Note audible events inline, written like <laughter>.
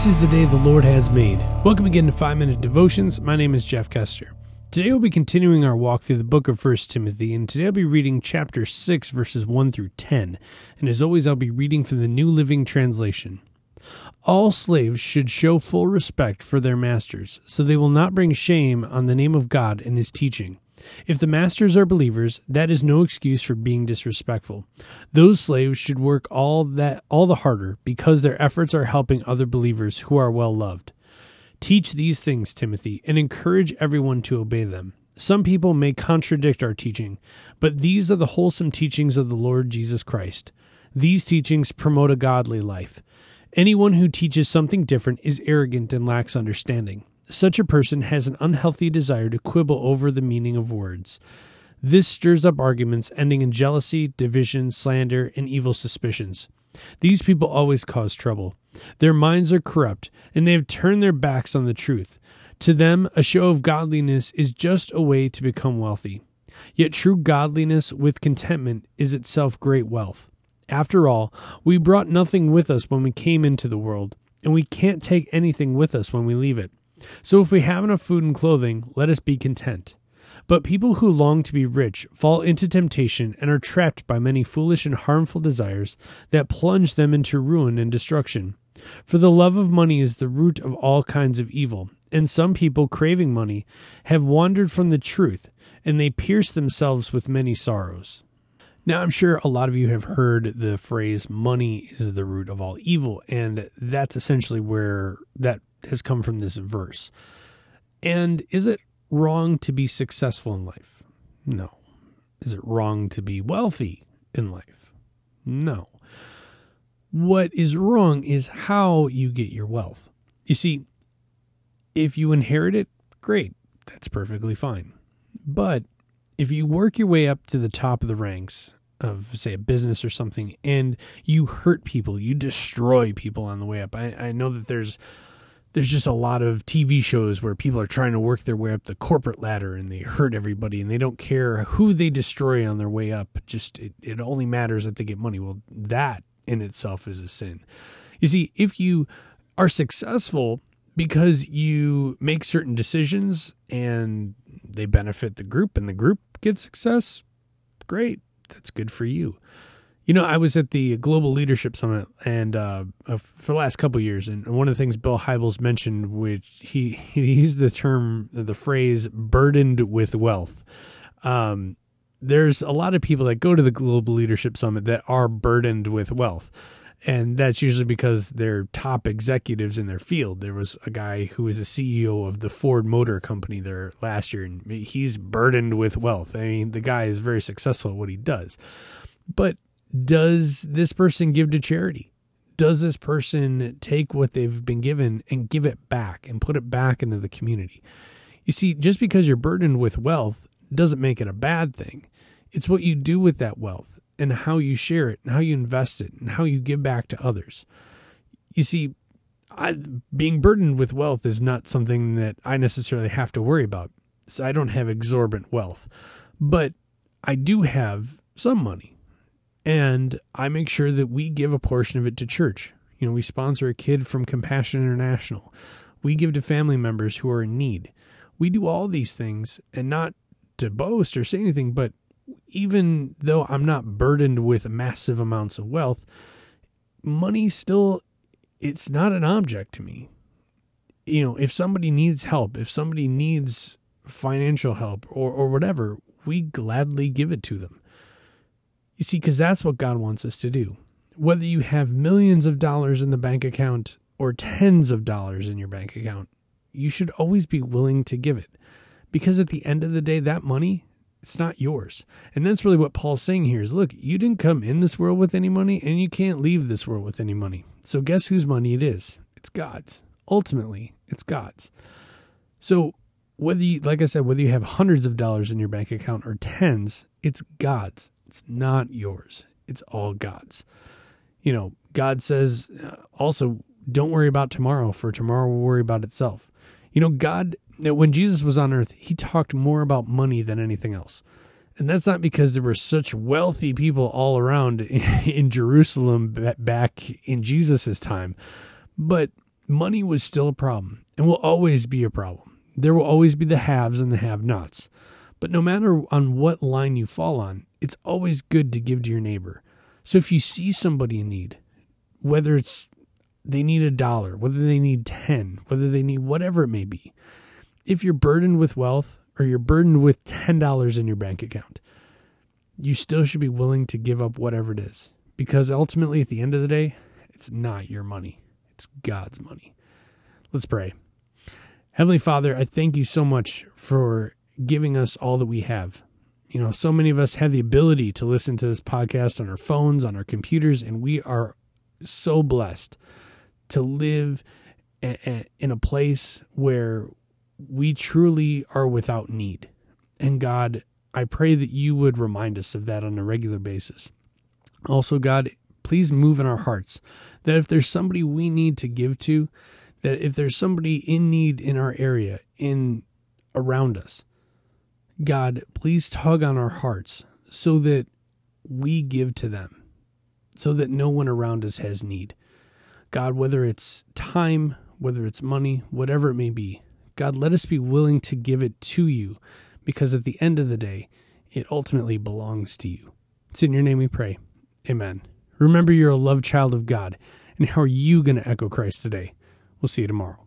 This is the day the Lord has made. Welcome again to 5 Minute Devotions. My name is Jeff Kester. Today we'll be continuing our walk through the book of 1 Timothy, and today I'll be reading chapter 6, verses 1 through 10. And as always, I'll be reading from the New Living Translation. All slaves should show full respect for their masters, so they will not bring shame on the name of God and his teaching. If the masters are believers, that is no excuse for being disrespectful. Those slaves should work all that all the harder because their efforts are helping other believers who are well loved. Teach these things, Timothy, and encourage everyone to obey them. Some people may contradict our teaching, but these are the wholesome teachings of the Lord Jesus Christ. These teachings promote a godly life. Anyone who teaches something different is arrogant and lacks understanding. Such a person has an unhealthy desire to quibble over the meaning of words. This stirs up arguments ending in jealousy, division, slander, and evil suspicions. These people always cause trouble. Their minds are corrupt, and they have turned their backs on the truth. To them, a show of godliness is just a way to become wealthy. Yet true godliness with contentment is itself great wealth. After all, we brought nothing with us when we came into the world, and we can't take anything with us when we leave it. So if we have enough food and clothing, let us be content. But people who long to be rich fall into temptation and are trapped by many foolish and harmful desires that plunge them into ruin and destruction. For the love of money is the root of all kinds of evil, and some people craving money have wandered from the truth, and they pierce themselves with many sorrows. Now, I'm sure a lot of you have heard the phrase money is the root of all evil, and that's essentially where that has come from this verse. And is it wrong to be successful in life? No. Is it wrong to be wealthy in life? No. What is wrong is how you get your wealth. You see, if you inherit it, great. That's perfectly fine. But if you work your way up to the top of the ranks of, say, a business or something, and you hurt people, you destroy people on the way up, I, I know that there's there's just a lot of TV shows where people are trying to work their way up the corporate ladder and they hurt everybody and they don't care who they destroy on their way up. Just it, it only matters that they get money. Well, that in itself is a sin. You see, if you are successful because you make certain decisions and they benefit the group and the group gets success, great. That's good for you. You know, I was at the Global Leadership Summit and uh, for the last couple years, and one of the things Bill Hybels mentioned, which he, he used the term, the phrase "burdened with wealth." Um, there's a lot of people that go to the Global Leadership Summit that are burdened with wealth. And that's usually because they're top executives in their field. There was a guy who was the CEO of the Ford Motor Company there last year, and he's burdened with wealth. I mean, the guy is very successful at what he does. But does this person give to charity? Does this person take what they've been given and give it back and put it back into the community? You see, just because you're burdened with wealth doesn't make it a bad thing. It's what you do with that wealth and how you share it and how you invest it and how you give back to others. You see, I, being burdened with wealth is not something that I necessarily have to worry about. So I don't have exorbitant wealth, but I do have some money and I make sure that we give a portion of it to church. You know, we sponsor a kid from Compassion International. We give to family members who are in need. We do all these things and not to boast or say anything, but even though I'm not burdened with massive amounts of wealth, money still it's not an object to me. You know, if somebody needs help, if somebody needs financial help or or whatever, we gladly give it to them. You see, because that's what God wants us to do. Whether you have millions of dollars in the bank account or tens of dollars in your bank account, you should always be willing to give it. Because at the end of the day, that money, it's not yours. And that's really what Paul's saying here is look, you didn't come in this world with any money and you can't leave this world with any money. So guess whose money it is? It's God's. Ultimately, it's God's. So whether you like I said, whether you have hundreds of dollars in your bank account or tens, it's God's. It's not yours, it's all God's. You know, God says uh, also, don't worry about tomorrow, for tomorrow will worry about itself. You know, God, when Jesus was on earth, he talked more about money than anything else. And that's not because there were such wealthy people all around <laughs> in Jerusalem back in Jesus' time, but money was still a problem and will always be a problem. There will always be the haves and the have nots. But no matter on what line you fall on, it's always good to give to your neighbor. So if you see somebody in need, whether it's they need a dollar, whether they need 10, whether they need whatever it may be, if you're burdened with wealth or you're burdened with $10 in your bank account, you still should be willing to give up whatever it is. Because ultimately, at the end of the day, it's not your money, it's God's money. Let's pray. Heavenly Father, I thank you so much for giving us all that we have. You know, so many of us have the ability to listen to this podcast on our phones, on our computers, and we are so blessed to live in a place where we truly are without need. And God, I pray that you would remind us of that on a regular basis. Also, God, please move in our hearts that if there's somebody we need to give to, that if there's somebody in need in our area, in around us, God, please tug on our hearts so that we give to them, so that no one around us has need. God, whether it's time, whether it's money, whatever it may be, God, let us be willing to give it to you because at the end of the day, it ultimately belongs to you. It's in your name we pray. Amen. Remember, you're a loved child of God. And how are you going to echo Christ today? We'll see you tomorrow.